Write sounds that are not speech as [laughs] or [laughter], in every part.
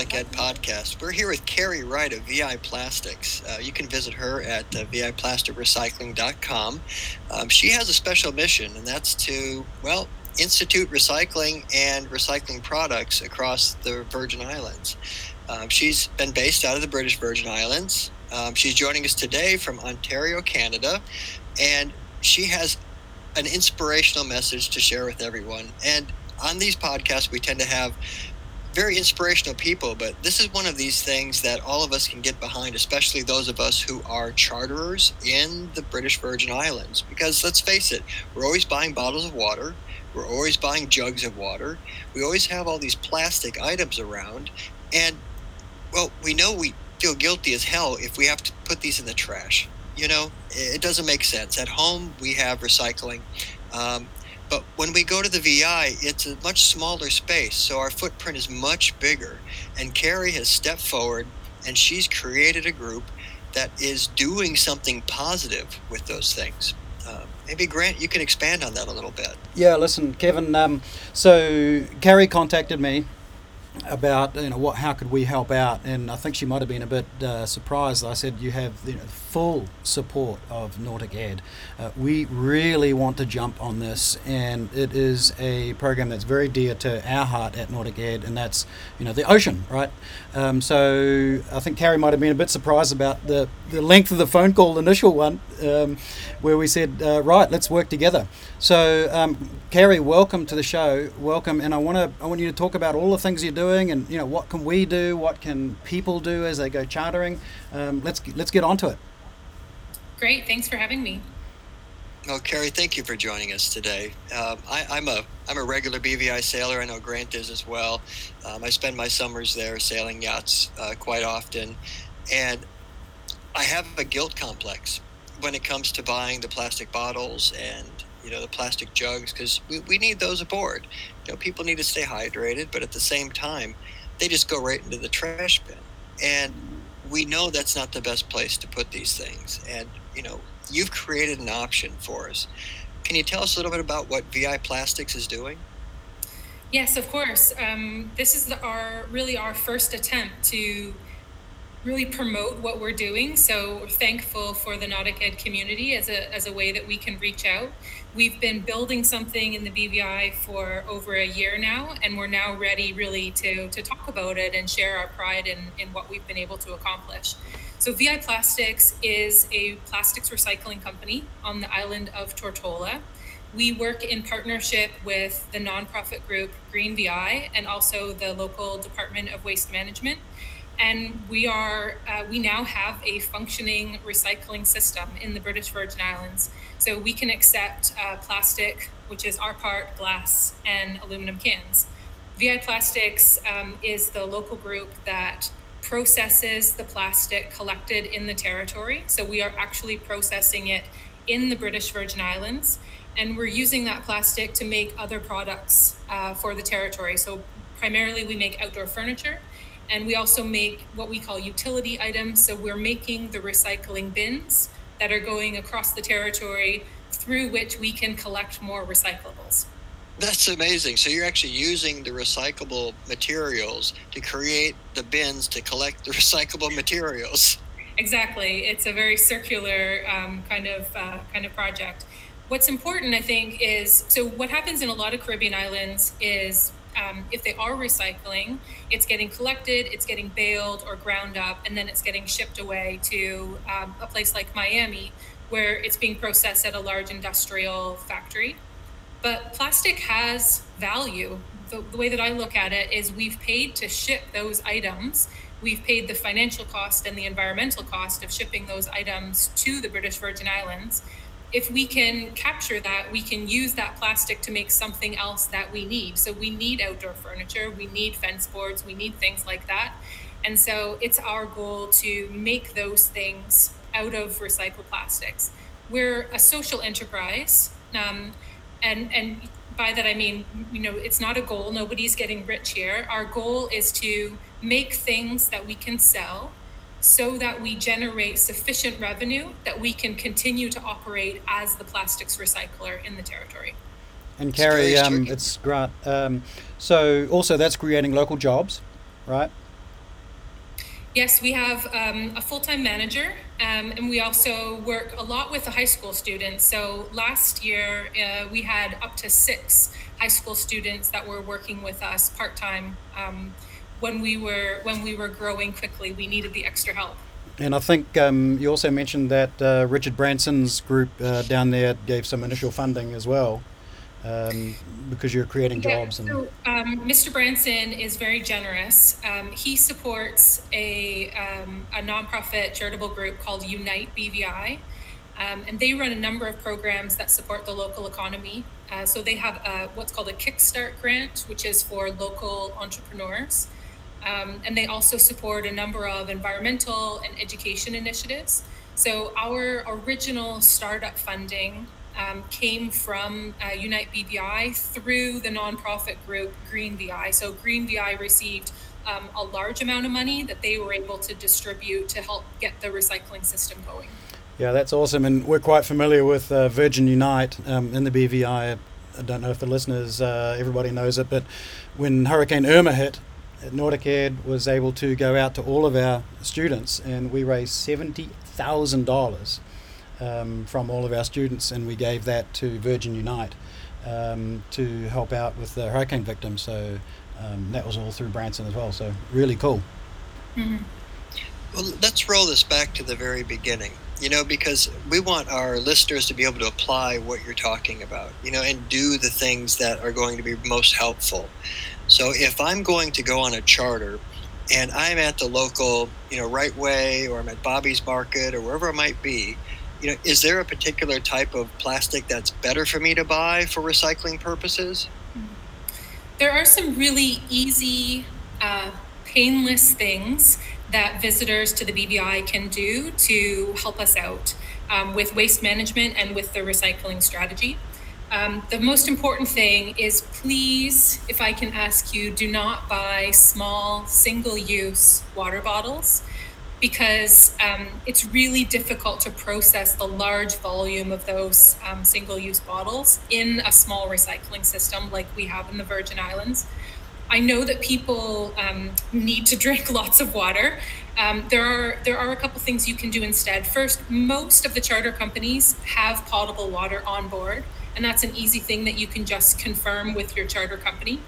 Ed podcast. We're here with Carrie Wright of VI Plastics. Uh, you can visit her at uh, viplasticrecycling.com. Um, she has a special mission, and that's to, well, institute recycling and recycling products across the Virgin Islands. Um, she's been based out of the British Virgin Islands. Um, she's joining us today from Ontario, Canada, and she has an inspirational message to share with everyone. And on these podcasts, we tend to have very inspirational people, but this is one of these things that all of us can get behind, especially those of us who are charterers in the British Virgin Islands. Because let's face it, we're always buying bottles of water, we're always buying jugs of water, we always have all these plastic items around, and well, we know we feel guilty as hell if we have to put these in the trash. You know, it doesn't make sense. At home, we have recycling. Um, but when we go to the VI, it's a much smaller space, so our footprint is much bigger. And Carrie has stepped forward and she's created a group that is doing something positive with those things. Uh, maybe Grant, you can expand on that a little bit. Yeah, listen, Kevin. Um, so Carrie contacted me about you know what how could we help out? And I think she might have been a bit uh, surprised I said you have you know, full support of Nautic Ed. Uh, we really want to jump on this and it is a program that's very dear to our heart at Nautic Ed and that's you know the ocean right? Um, so I think Carrie might have been a bit surprised about the, the length of the phone call initial one um, where we said uh, right let's work together so um, Carrie welcome to the show welcome and I want to I want you to talk about all the things you're doing, and you know what can we do, what can people do as they go chartering. Um, let's let's get onto it. Great, thanks for having me. Well, Carrie, thank you for joining us today. Um, I, am a I'm a regular BVI sailor. I know Grant is as well. Um, I spend my summers there sailing yachts uh, quite often, and I have a guilt complex when it comes to buying the plastic bottles and you know the plastic jugs because we, we need those aboard. You know people need to stay hydrated but at the same time they just go right into the trash bin. And we know that's not the best place to put these things. And you know you've created an option for us. Can you tell us a little bit about what vi plastics is doing? Yes of course. Um, this is the, our really our first attempt to really promote what we're doing. So we're thankful for the Nautic Ed community as a, as a way that we can reach out. We've been building something in the BVI for over a year now, and we're now ready really to, to talk about it and share our pride in, in what we've been able to accomplish. So VI Plastics is a plastics recycling company on the island of Tortola. We work in partnership with the nonprofit group Green VI and also the local Department of Waste Management and we are uh, we now have a functioning recycling system in the British Virgin Islands. So we can accept uh, plastic, which is our part, glass, and aluminum cans. VI Plastics um, is the local group that processes the plastic collected in the territory. So we are actually processing it in the British Virgin Islands, and we're using that plastic to make other products uh, for the territory. So primarily, we make outdoor furniture and we also make what we call utility items. So we're making the recycling bins that are going across the territory through which we can collect more recyclables. That's amazing. So you're actually using the recyclable materials to create the bins to collect the [laughs] recyclable materials. Exactly. It's a very circular um, kind of uh, kind of project. What's important, I think, is so what happens in a lot of Caribbean islands is um, if they are recycling, it's getting collected, it's getting baled or ground up, and then it's getting shipped away to um, a place like Miami where it's being processed at a large industrial factory. But plastic has value. The, the way that I look at it is we've paid to ship those items. We've paid the financial cost and the environmental cost of shipping those items to the British Virgin Islands if we can capture that, we can use that plastic to make something else that we need. So we need outdoor furniture, we need fence boards, we need things like that. And so it's our goal to make those things out of recycled plastics. We're a social enterprise, um, and and by that I mean you know it's not a goal. Nobody's getting rich here. Our goal is to make things that we can sell so that we generate sufficient revenue that we can continue to operate as the plastics recycler in the territory. And Carrie, um, it's Grant. Um, so also that's creating local jobs, right? Yes, we have um, a full time manager, um, and we also work a lot with the high school students. So last year, uh, we had up to six high school students that were working with us part time. When we were when we were growing quickly, we needed the extra help. And I think um, you also mentioned that uh, Richard Branson's group uh, down there gave some initial funding as well um, because you're creating jobs. And so um, Mr. Branson is very generous. Um, he supports a, um, a nonprofit charitable group called Unite BVI. Um, and they run a number of programs that support the local economy. Uh, so they have a, what's called a Kickstart grant, which is for local entrepreneurs. Um, and they also support a number of environmental and education initiatives. So our original startup funding um, came from uh, Unite BVI through the nonprofit group Green VI. So Green VI received um, a large amount of money that they were able to distribute to help get the recycling system going. Yeah, that's awesome. And we're quite familiar with uh, Virgin Unite um, in the BVI. I don't know if the listeners, uh, everybody knows it, but when Hurricane Irma hit, Nautic was able to go out to all of our students and we raised $70,000 um, from all of our students, and we gave that to Virgin Unite um, to help out with the hurricane victims. So um, that was all through Branson as well. So really cool. Mm-hmm. Well, let's roll this back to the very beginning, you know, because we want our listeners to be able to apply what you're talking about, you know, and do the things that are going to be most helpful. So if I'm going to go on a charter and I'm at the local, you know, RiteWay or I'm at Bobby's Market or wherever it might be, you know, is there a particular type of plastic that's better for me to buy for recycling purposes? There are some really easy, uh, painless things that visitors to the BVI can do to help us out um, with waste management and with the recycling strategy. Um, the most important thing is please, if I can ask you, do not buy small single use water bottles because um, it's really difficult to process the large volume of those um, single use bottles in a small recycling system like we have in the Virgin Islands. I know that people um, need to [laughs] drink lots of water. Um, there are there are a couple things you can do instead. First, most of the charter companies have potable water on board, and that's an easy thing that you can just confirm with your charter company.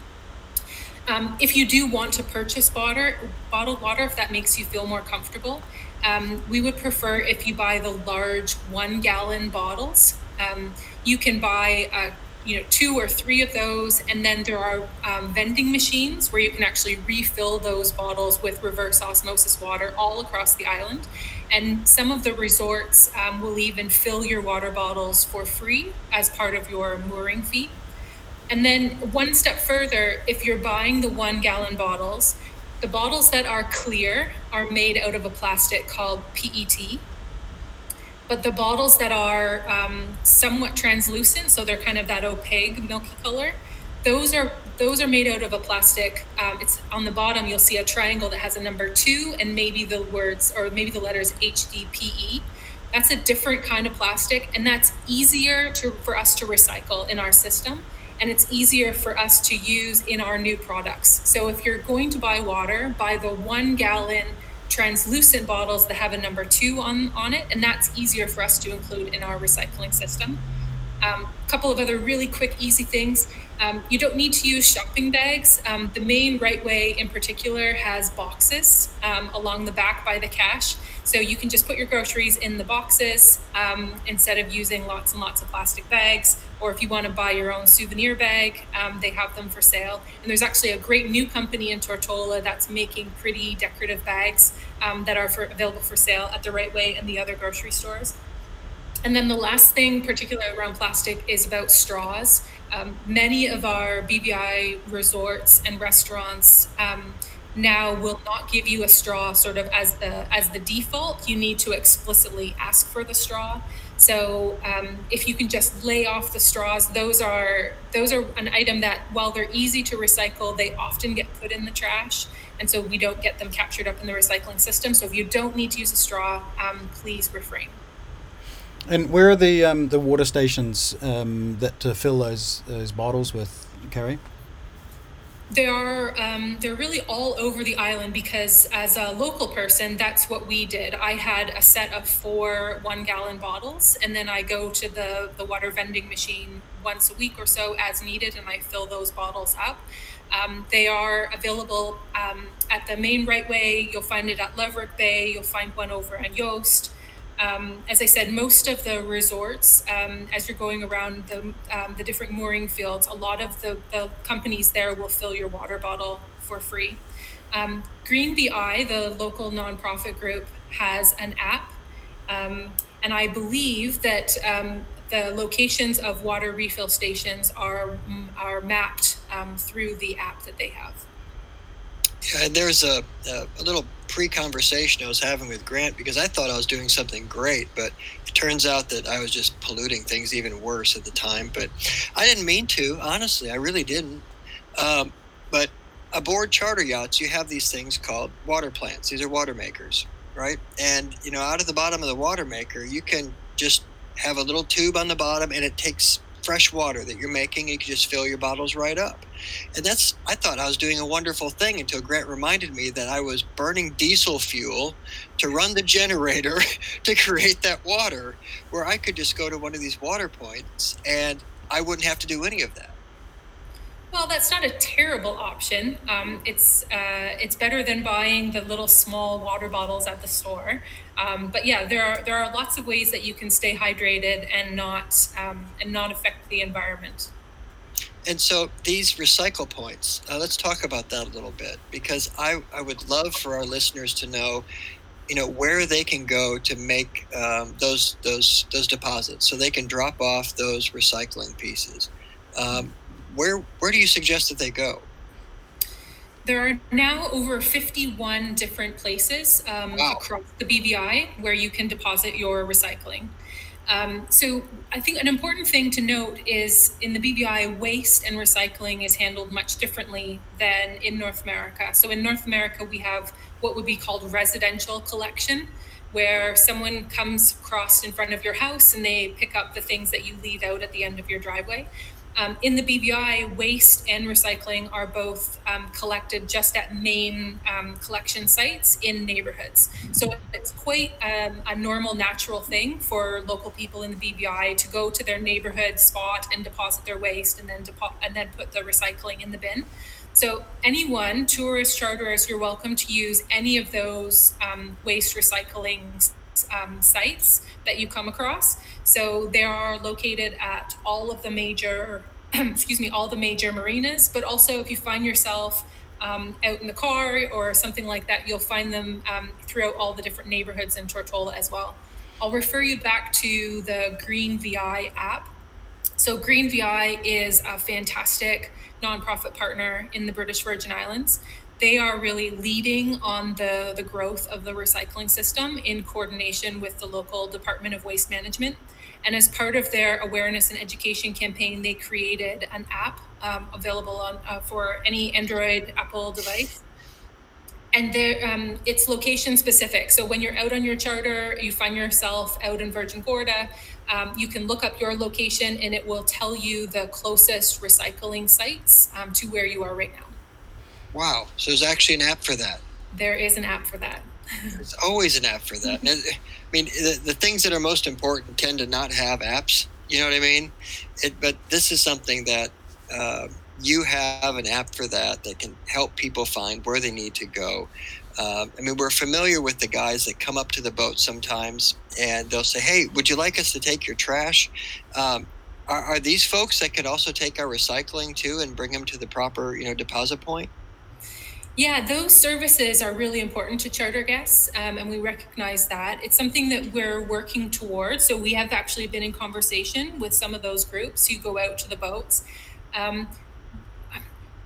Um, if you do want to purchase water, bottled water, if that makes you feel more comfortable, um, we would prefer if you buy the large one gallon bottles. Um, you can buy, uh, you know, two or three of those, and then there are um, vending machines where you can actually refill those bottles with reverse osmosis water all across the island. And some of the resorts um, will even fill your water bottles for free as part of your mooring fee. And then one step further, if you're buying the one gallon bottles, the bottles that are clear are made out of a plastic called PET. But the bottles that are um, somewhat translucent, so they're kind of that opaque milky color, those are those are made out of a plastic. Um, it's on the bottom. You'll see a triangle that has a number two and maybe the words or maybe the letters HDPE. That's a different kind of plastic, and that's easier to for us to recycle in our system and it's easier for us to use in our new products. So if you're going to buy water, buy the one gallon translucent bottles that have a number two on, on it, and that's easier for us to include in our recycling system. A um, couple of other really quick, easy things. Um, you don't need to use shopping bags. Um, the main RiteWay in particular has boxes along the back by the cash. So you can just put your groceries in the boxes um, instead of using lots and lots of plastic bags. Or if you want to buy your own souvenir bag, um, they have them for sale. And there's actually a great new company in Tortola that's making pretty decorative bags um, that are for, available for sale at the RiteWay and the other grocery stores. And then the last thing, particularly around plastic, is about straws. Um, many of our BVI resorts and restaurants um, now will not give you a straw sort of as the as the default. You need to explicitly ask for the straw. So um, if you can just lay off the straws those are those are an item that while they're easy to recycle they often get put in the trash. And so we don't get them captured up in the recycling system. So if you don't need to use a straw um, please refrain and where are the um, the water stations um, that to fill those those bottles with carrie They are um, they're really all over the island because as a local person, that's what we did. I had a set of four one gallon bottles, and then I go to the the water vending machine once a week or so as needed, and I fill those bottles up. Um, they are available um, at the main RiteWay. You'll find it at Leverick Bay. You'll find one over at Jost. Um, as I said, most of the resorts, um, as you're going around the, um, the different mooring fields, a lot of the, the companies there will fill your water bottle for free. Um, Green VI, the local nonprofit group, has an app. Um, and I believe that um, the locations of water refill stations are, are mapped through the app that they have. Yeah, there's a, a, a little pre-conversation I was having with Grant because I thought I was doing something great, but it turns out that I was just polluting things even worse at the time. But I didn't mean to, honestly. I really didn't. Um, but aboard charter yachts, you have these things called water plants. These are water makers, right? And you know, out of the bottom of the water maker, you can just have a little tube on the bottom, and it takes fresh water that you're making. You can just fill your bottles right up. And that's, I thought I was doing a wonderful thing until Grant reminded me that I was burning diesel fuel to run the generator [laughs] to create that water, where I could just go to one of these water points and I wouldn't have to do any of that. Well, that's not a terrible option. Um, it's uh, it's better than buying the little small water bottles at the store. Um, but yeah, there are there are lots of ways that you can stay hydrated and not um, and not affect the environment. And so these recycle points, uh, let's talk about that a little bit because I, I would love for our listeners to know, you know, where they can go to make um, those those those deposits, so they can drop off those recycling pieces. Um, where where do you suggest that they go? There are now over 51 different places um, wow. across the BVI where you can deposit your recycling. Um, so I think an important thing to note is in the BVI, waste and recycling is handled much differently than in North America. So in North America, we have what would be called residential collection, where someone comes across in front of your house and they pick up the things that you leave out at the end of your driveway. Um, in the BVI, waste and recycling are both um, collected just at main um, collection sites in neighborhoods. So it's quite um, a normal, natural thing for local people in the BVI to go to their neighborhood spot and deposit their waste, and then depo- and then put the recycling in the bin. So anyone, tourists, charters, you're welcome to use any of those um, waste recycling um, sites that you come across. So they are located at all of the major, [clears throat] excuse me, all the major marinas. But also, if you find yourself um, out in the car or something like that, you'll find them um, throughout all the different neighborhoods in Tortola as well. I'll refer you back to the Green VI app. So Green VI is a fantastic nonprofit partner in the British Virgin Islands they are really leading on the, the growth of the recycling system in coordination with the local Department of Waste Management. And as part of their awareness and education campaign, they created an app um, available on uh, for any Android Apple device. And um, it's location specific. So when you're out on your charter, you find yourself out in Virgin Gorda, um, you can look up your location and it will tell you the closest recycling sites um, to where you are right now. Wow. So there's actually an app for that. There is an app for that. [laughs] There's always an app for that. I mean, the, the things that are most important tend to not have apps. You know what I mean? It, but this is something that uh, you have an app for that that can help people find where they need to go. Um, I mean, we're familiar with the guys that come up to the boat sometimes and they'll say, Hey, would you like us to take your trash? Um, are, are these folks that could also take our recycling too and bring them to the proper, you know, deposit point? Yeah, those services are really important to charter guests, um, and we recognize that. It's something that we're working towards. So we have actually been in conversation with some of those groups who go out to the boats. Um,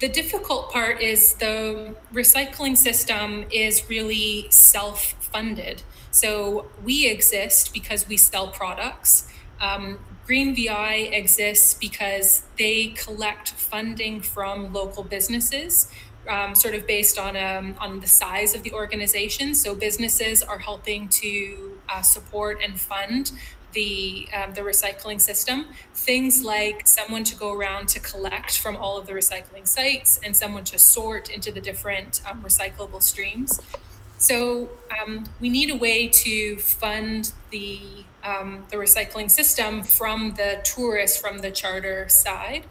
the difficult part is the recycling system is really self funded. So we exist because we sell products. Um, Green VI exists because they collect funding from local businesses um, sort of based on um, on the size of the organization. So businesses are helping to uh, support and fund the um, the recycling system. Things like someone to go around to collect from all of the recycling sites, and someone to sort into the different um, recyclable streams. So um, we need a way to fund the um, the recycling system from the tourists from the charter side.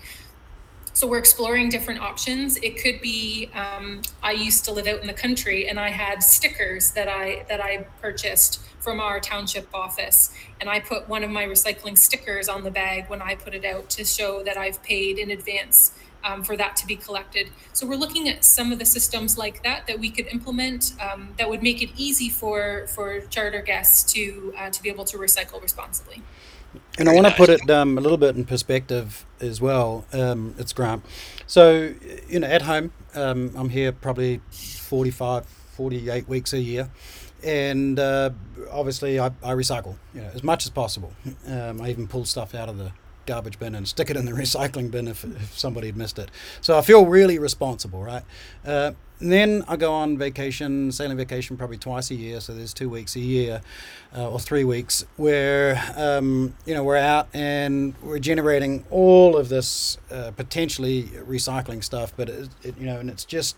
So we're exploring different options. It could be um, I used to live out in the country and I had stickers that I that I purchased from our township office, and I put one of my recycling stickers on the bag when I put it out to show that I've paid in advance um, for that to be collected. So we're looking at some of the systems like that that we could implement um, that would make it easy for for charter guests to uh, to be able to recycle responsibly. And I want to put it um, a little bit in perspective as well. Um, it's Grant. So, you know, at home, um, I'm here probably 45, 48 weeks a year. And uh, obviously, I, I recycle you know, as much as possible. Um, I even pull stuff out of the garbage bin and stick it in the [laughs] recycling bin if, if somebody had missed it. So I feel really responsible, right? Uh, then I go on vacation, sailing vacation, probably twice a year. So there's two weeks a year, uh, or three weeks, where um, you know we're out and we're generating all of this uh, potentially recycling stuff. But it, it, you know, and it's just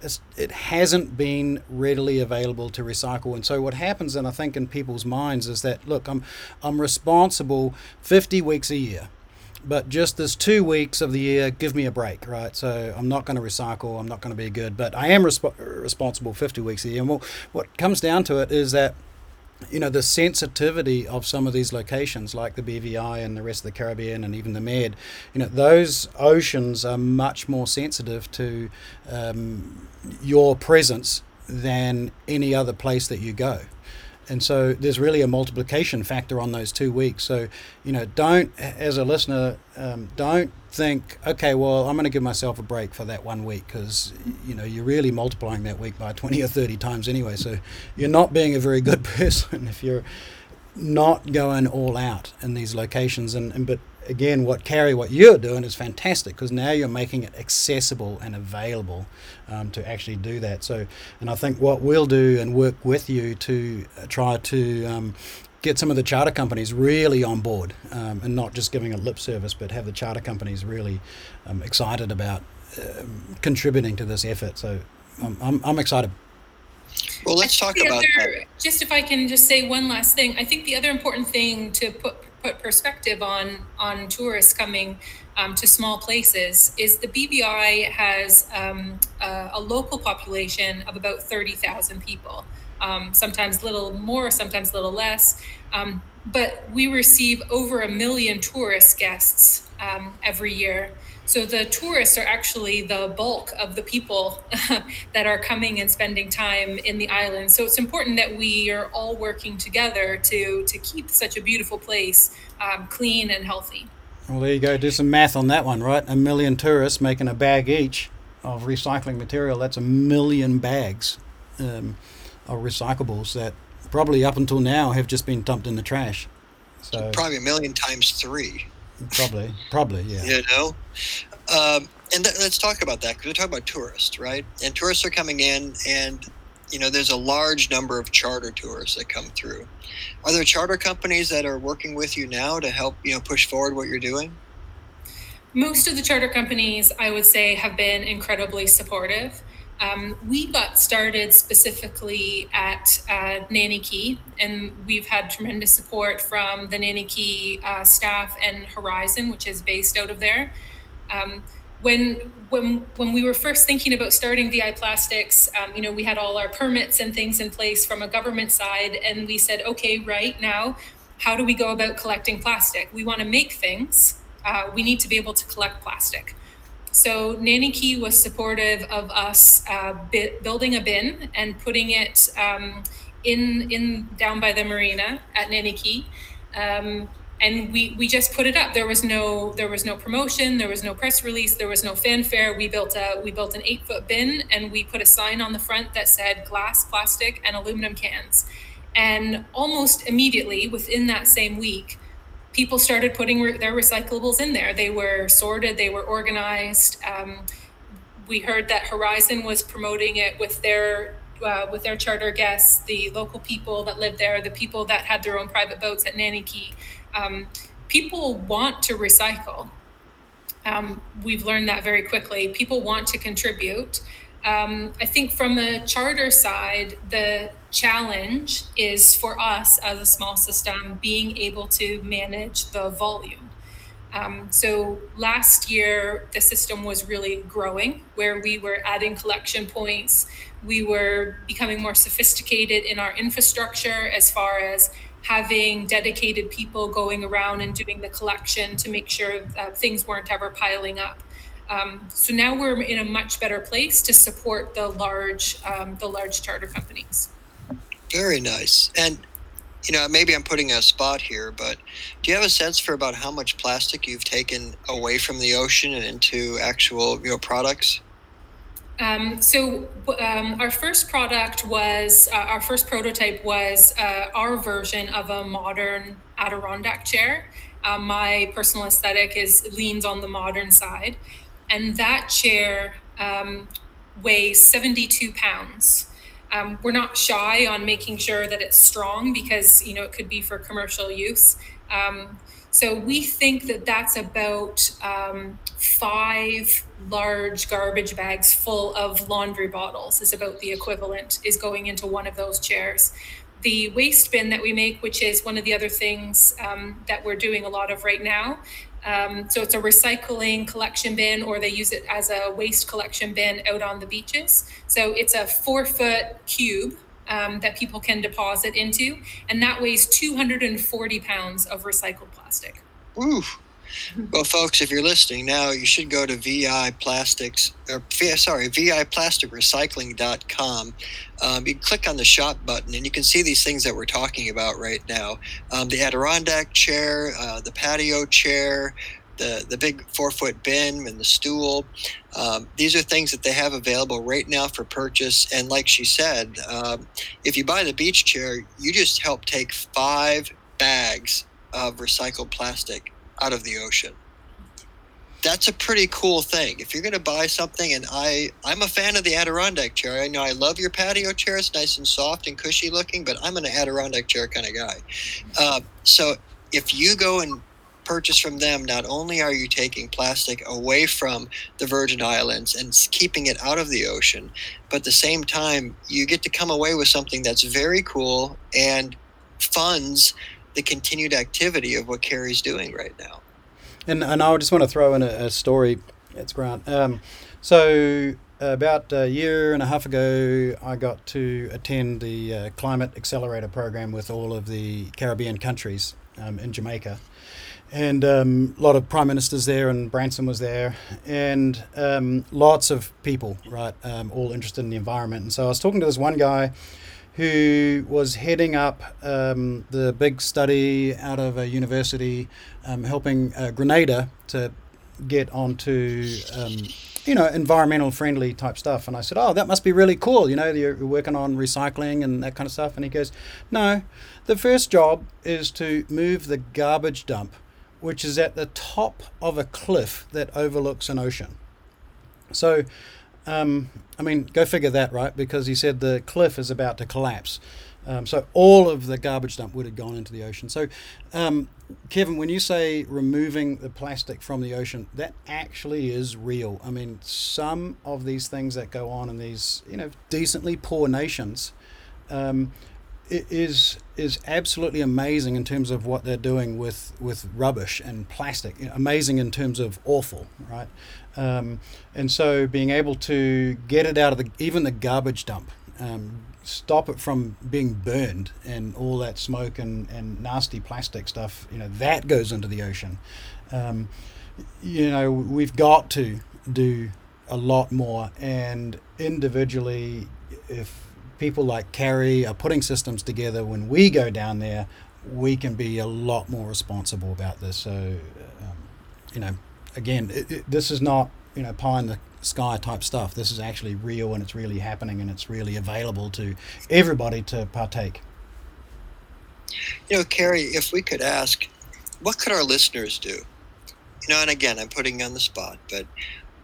it's, it hasn't been readily available to recycle. And so what happens, and I think in people's minds, is that look, I'm I'm responsible 50 weeks a year but just this two weeks of the year, give me a break, right? So I'm not going to recycle, I'm not going to be good, but I am resp- responsible 50 weeks a year. And what comes down to it is that you know the sensitivity of some of these locations like the BVI and the rest of the Caribbean and even the Med you know those oceans are much more sensitive to um, your presence than any other place that you go and so there's really a multiplication factor on those two weeks. So, you know, don't, as a listener, um, don't think, okay, well, I'm going to give myself a break for that one week because, you know, you're really multiplying that week by 20 or 30 times anyway. So you're not being a very good [laughs] person if you're not going all out in these locations. And, and but again, what Carrie, what you're doing is fantastic because now you're making it accessible and available um, to actually do that. So, and I think what we'll do and work with you to uh, try to um, get some of the charter companies really on board um, and not just giving a lip service, but have the charter companies really um, excited about um, contributing to this effort. So, I'm, I'm, I'm excited. Well, let's talk about other, that. Just if I can just say one last thing, I think the other important thing to put put perspective on on tourists coming um, to small places is the BVI has um, a, a, local population of about 30,000 people, um, sometimes a little more, sometimes a little less. Um, but we receive over a million tourist guests um, every year. So the tourists are actually the bulk of the people [laughs] that are coming and spending time in the island. So it's important that we are all working together to to keep such a beautiful place um, clean and healthy. Well, there you go. Do some math on that one, right? A million tourists making a bag each of recycling material. That's a million bags um, of recyclables that probably up until now have just been dumped in the trash. So probably a million times three. Probably, probably, yeah. You know, um, and th- let's talk about that because we're talking about tourists, right? And tourists are coming in, and you know, there's a large number of charter tours that come through. Are there charter companies that are working with you now to help you know push forward what you're doing? Most of the charter companies, I would say, have been incredibly supportive. Um, we got started specifically at uh, Nanny Cay, and we've had tremendous support from the Nanny Cay uh, staff and Horizon, which is based out of there. Um, when when when we were first thinking about starting VI Plastics, um, you know, we had all our permits and things in place from a government side, and we said, okay, right now, how do we go about collecting plastic? We want to make things. Uh, we need to be able to collect plastic. So Nanny Cay was supportive of us uh, bi- building a bin and putting it um, in in down by the marina at Nanny Cay. Um, and we we just put it up. There was no there was no promotion there was no press release there was no fanfare. We built a we built an eight foot bin and we put a sign on the front that said glass plastic and aluminum cans. And almost immediately within that same week people started putting re- their recyclables in there. They were sorted, they were organized. Um, we heard that Horizon was promoting it with their uh, with their charter guests, the local people that live there, the people that had their own private boats at Nanny Cay. Um, people want to recycle. Um, we've learned that very quickly. People want to contribute. Um, I think from the charter side, the challenge is for us as a small system being able to manage the volume. Um, so last year, the system was really growing, where we were adding collection points. We were becoming more sophisticated in our infrastructure as far as having dedicated people going around and doing the collection to make sure that things weren't ever piling up. Um, so now we're in a much better place to support the large um, the large charter companies. Very nice. And you know, maybe I'm putting a spot here, but do you have a sense for about how much plastic you've taken away from the ocean and into actual you know products? Um, so um, our first product was uh, our first prototype was uh, our version of a modern Adirondack chair. Um, my personal aesthetic is leans on the modern side, and that chair um, weighs 72 pounds. Um, we're not shy on making sure that it's strong because you know it could be for commercial use. Um, so we think that that's about um, five large garbage bags full of laundry bottles is about the equivalent is going into one of those chairs. The waste bin that we make, which is one of the other things um, that we're doing a lot of right now. Um, so it's a recycling collection bin, or they use it as a waste collection bin out on the beaches. So it's a four foot cube um, that people can deposit into, and that weighs 240 pounds of recycled plastic. Ooh. Well, folks, if you're listening now, you should go to VI Plastics, or sorry, VIPlasticRecycling.com. Um, you click on the shop button and you can see these things that we're talking about right now um, the Adirondack chair, uh, the patio chair, the, the big four foot bin and the stool. Um, these are things that they have available right now for purchase. And like she said, um, if you buy the beach chair, you just help take five bags of recycled plastic out of the ocean. That's a pretty cool thing. If you're going to buy something, and I, I'm a fan of the Adirondack chair. I know I love your patio chair. It's nice and soft and cushy looking, but I'm an Adirondack chair kind of guy. Uh, so if you go and purchase from them, not only are you taking plastic away from the Virgin Islands and keeping it out of the ocean, but at the same time, you get to come away with something that's very cool and funds the continued activity of what Carrie's doing right now. And, and I just want to throw in a, a story. It's Grant. Um, so about a year and a half ago, I got to attend the uh, Climate Accelerator program with all of the Caribbean countries um, in Jamaica and um, a lot of prime ministers there, and Branson was there, and um, lots of people, right, um, all interested in the environment. And so I was talking to this one guy who was heading up um, the big study out of a university, um, helping uh, Grenada to get onto um, you know environmental friendly type stuff. And i said oh that must be really cool. You know you're working on recycling and that kind of stuff. And he goes no. The first job is to move the garbage dump which is at the top of a cliff that overlooks an ocean. So, um, I mean, go figure that, right? Because he said the cliff is about to collapse. Um, so all of the garbage dump would have gone into the ocean. So, um, Kevin, when you say removing the plastic from the ocean, that actually is real. I mean, some of these things that go on in these, you know, decently poor nations, um, is is absolutely amazing in terms of what they're doing with with rubbish and plastic. Amazing in terms of awful, right? Um, and so being able to get it out of the even the garbage dump, um, stop it from being burned and all that smoke and, and nasty plastic stuff. You know that goes into the ocean. Um, you know we've got to do a lot more and individually if people like Carrie are putting systems together, when we go down there, we can be a lot more responsible about this. So, um, you know, again, it, it, this is not you know pie in the sky type stuff. This is actually real and it's really happening and it's really available to everybody to partake. You know, Carrie, if we could ask, what could our listeners do? You know, and again, I'm putting you on the spot, but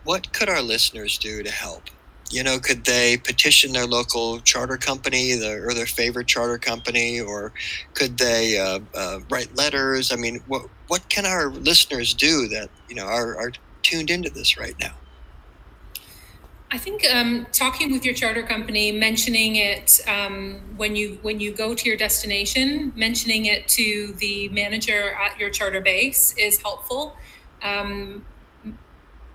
what could our listeners do to help? You know, could they petition their local charter company or their favorite charter company, or could they uh, uh, write letters? I mean, what what can our listeners do that you know are, are tuned into this right now? I think um, talking with your charter company, mentioning it um, when you when you go to your destination, mentioning it to the manager at your charter base is helpful. Um,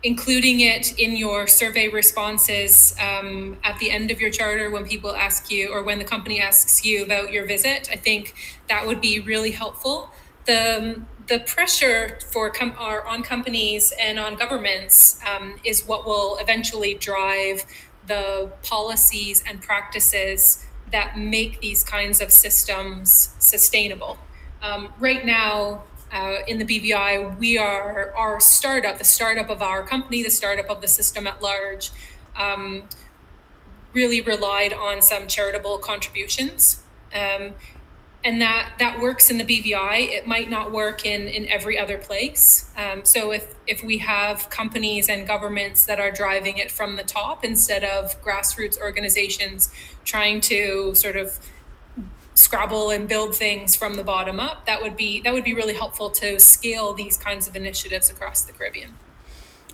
including it in your survey responses um, at the end of your charter when people ask you or when the company asks you about your visit, I think that would be really helpful. The the pressure for com- are on companies and on governments um, is what will eventually drive the policies and practices that make these kinds of systems sustainable. Um, right now, uh, in the BVI, we are our startup, the startup of our company, the startup of the system at large, um, really relied on some charitable contributions. Um, and that that works in the BVI. It might not work in in every other place. Um, so if if we have companies and governments that are driving it from the top instead of grassroots organizations trying to sort of scrabble and build things from the bottom up, that would be that would be really helpful to scale these kinds of initiatives across the Caribbean.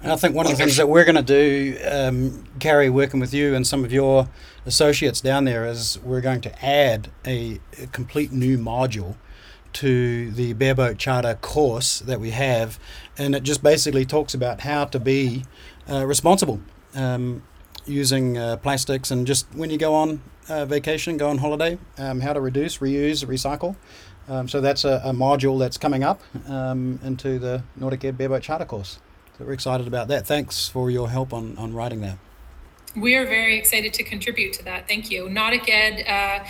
And I think one of the things that we're going to do, um, Carrie, working with you and some of your associates down there, is we're going to add a, a complete new module to the bareboat charter course that we have, and it just basically talks about how to be uh, responsible um, using uh, plastics and just when you go on uh, vacation, go on holiday, um, how to reduce, reuse, recycle. Um, so that's a, a, module that's coming up um, into the Nautic Ed Bareboat Charter course. So we're excited about that. Thanks for your help on, on writing that. We are very excited to contribute to that. Thank you. Nautic Ed uh,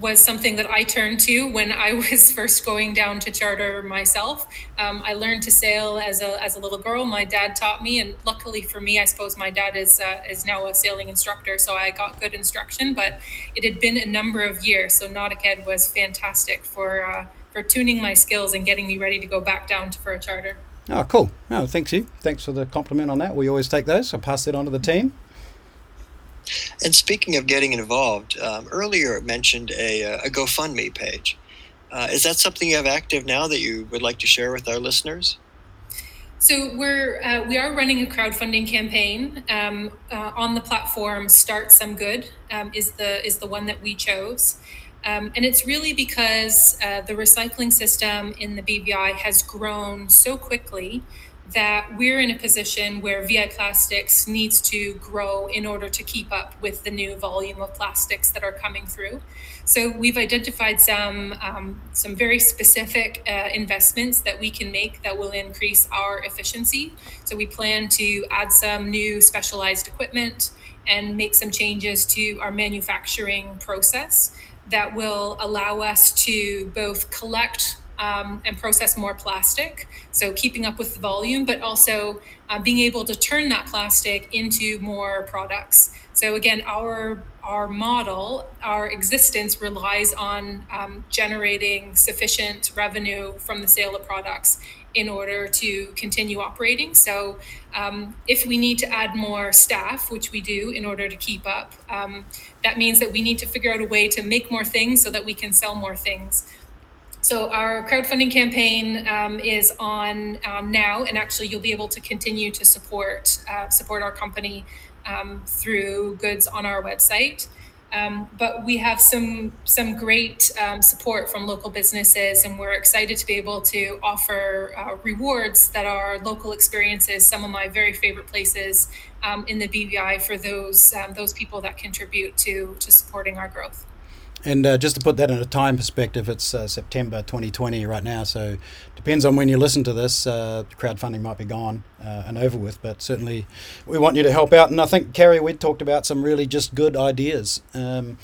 was something that I turned to when I [laughs] was first going down to charter myself. Um, I learned to sail as a, as a little girl. My dad taught me, and luckily for me, I suppose my dad is uh, is now a sailing instructor, so I got good instruction. But it had been a number of years, so Nautic Ed was fantastic for uh, for tuning my skills and getting me ready to go back down to, for a charter. Oh, cool. Oh, thanks you. Thanks for the compliment on that. We always take those. I'll pass that on to the team. And speaking of getting involved, um, earlier it mentioned a, uh, a GoFundMe page. Uh, is that something you have active now that you would like to share with our listeners? So we're uh, we are running a crowdfunding campaign um, uh, on the platform. StartSomeGood um, is the is the one that we chose. Um, and it's really because uh, the recycling system in the BVI has grown so quickly that we're in a position where VI Plastics needs to grow in order to keep up with the new volume of plastics that are coming through. So we've identified some um, some very specific uh, investments that we can make that will increase our efficiency. So we plan to add some new specialized equipment and make some changes to our manufacturing process that will allow us to both collect um, and process more plastic, so keeping up with the volume, but also uh, being able to turn that plastic into more products. So again, our our model, our existence relies on um, generating sufficient revenue from the sale of products in order to continue operating. So, um, if we need to add more staff, which we do in order to keep up, um, that means that we need to figure out a way to make more things so that we can sell more things. So, our crowdfunding campaign um, is on um, now, and actually, you'll be able to continue to support uh, support our company um, through goods on our website. Um, but we have some some great um, support from local businesses, and we're excited to be able to offer uh, rewards that are local experiences. Some of my very favorite places um, in the BVI for those those people that contribute to to supporting our growth. And uh, just to put that in a time perspective, it's uh, September 2020 right now. So depends on when you listen to this. Uh, crowdfunding might be gone uh, and over with, but certainly we want you to help out. And I think Carrie, we talked about some really just good ideas. Um,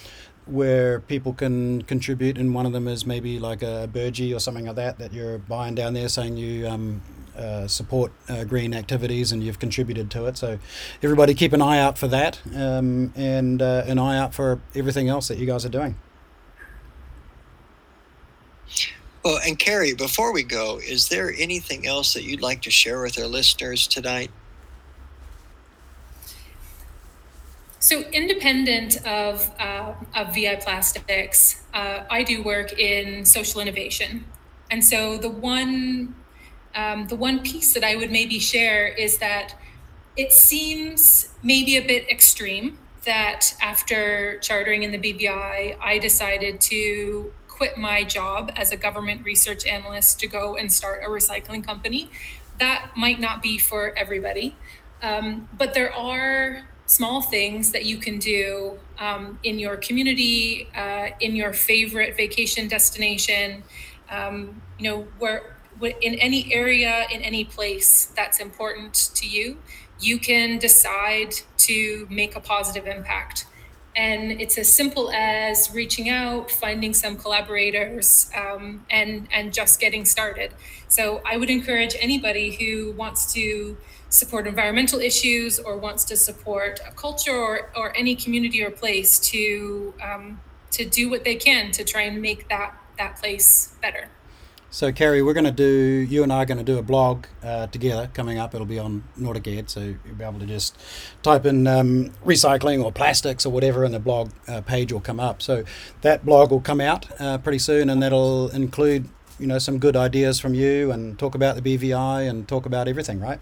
where people can contribute, and one of them is maybe like a burgee or something like that that you're buying down there, saying you um, uh, support uh, green activities and you've contributed to it. So, everybody keep an eye out for that um, and uh, an eye out for everything else that you guys are doing. Well, and Carrie, before we go, is there anything else that you'd like to share with our listeners tonight? So, independent of, uh, of VI Plastics, uh, I do work in social innovation. And so, the one, um, the one piece that I would maybe share is that it seems maybe a bit extreme that after chartering in the BVI, I decided to quit my job as a government research analyst to go and start a recycling company. That might not be for everybody, um, but there are small things that you can do um, in your community, uh, in your favorite vacation destination, um, you know, where in any area, in any place that's important to you, you can decide to make a positive impact. And it's as simple as reaching out, finding some collaborators, um, and and just getting started. So I would encourage anybody who wants to support environmental issues or wants to support a culture or, or any community or place to um, to do what they can to try and make that that place better. So, Carrie, we're going to do, you and I are going to do a blog uh, together coming up. It'll be on Nautic Ed, so you'll be able to just type in um, recycling or plastics or whatever, and the blog uh, page will come up. So, that blog will come out uh, pretty soon, and that'll include, you know, some good ideas from you and talk about the BVI and talk about everything, right?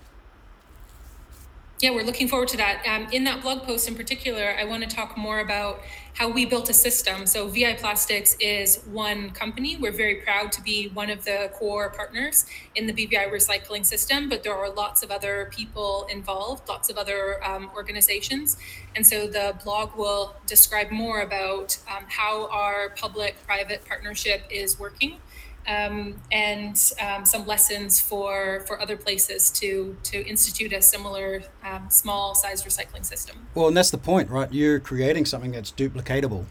Yeah, we're looking forward to that. Um, in that blog post in particular, I want to talk more about how we built a system. So, VI Plastics is one company. We're very proud to be one of the core partners in the BVI recycling system, but there are lots of other people involved, lots of other um, organizations. And so, the blog will describe more about um, how our public private partnership is working um, and um, some lessons for for other places to to institute a similar um, small size recycling system. Well, and that's the point, right? You're creating something that's duplicatable.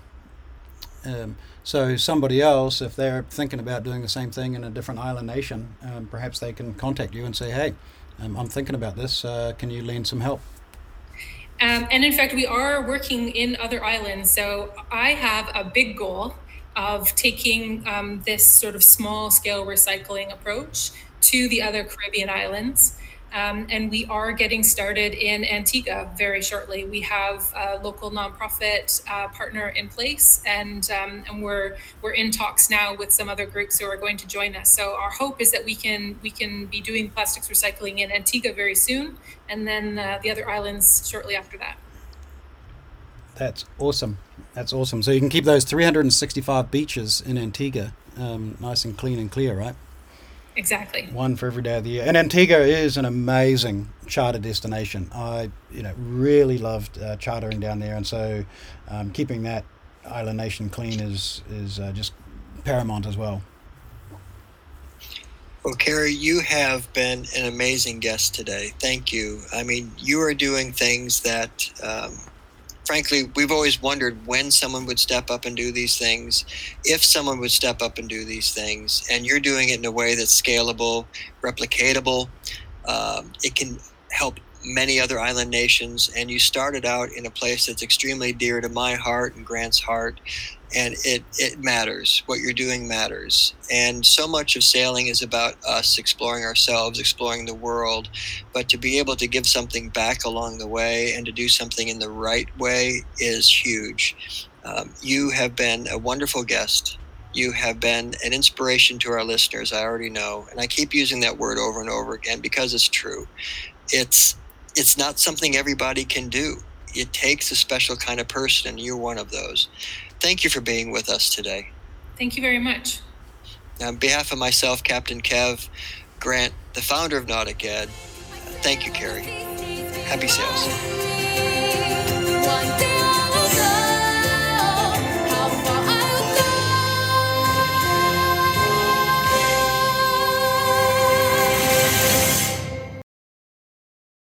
Um, so somebody else, if they're thinking about doing the same thing in a different island nation, um, perhaps they can contact you and say, "Hey, um, I'm thinking about this. Uh, can you lend some help?" and in fact, we are working in other islands. So I have a big goal of taking um, this sort of small scale recycling approach to the other Caribbean islands. Um, and we are getting started in Antigua very shortly. We have a local nonprofit uh, partner in place, and um, and we're we're in talks now with some other groups who are going to join us. So our hope is that we can we can be doing plastics recycling in Antigua very soon, and then uh, the other islands shortly after that. That's awesome. That's awesome. So you can keep those 365 beaches in Antigua um, nice and clean and clear, right? Exactly. One for every day of the year. And Antigua is an amazing charter destination. I, you know, really loved uh, chartering down there, and so um, keeping that island nation clean is is uh, just paramount as well. Well, Carrie, you have been an amazing guest today. Thank you. I mean, you are doing things that um, frankly, we've always wondered when someone would step up and do these things, if someone would step up and do these things, and you're doing it in a way that's scalable, replicatable. Um, it can help many other island nations, and you started out in a place that's extremely dear to my heart and Grant's heart, and it, it matters. What you're doing matters. And so much of sailing is about us exploring ourselves, exploring the world, but to be able to give something back along the way and to do something in the right way is huge. Um, you have been a wonderful guest. You have been an inspiration to our listeners, I already know. And I keep using that word over and over again because it's true. It's it's not something everybody can do. It takes a special kind of person, and you're one of those. Thank you for being with us today. Thank you very much. On behalf of myself, Captain Kev, Grant, the founder of Nautic Ed, thank you, Carrie. Happy sails.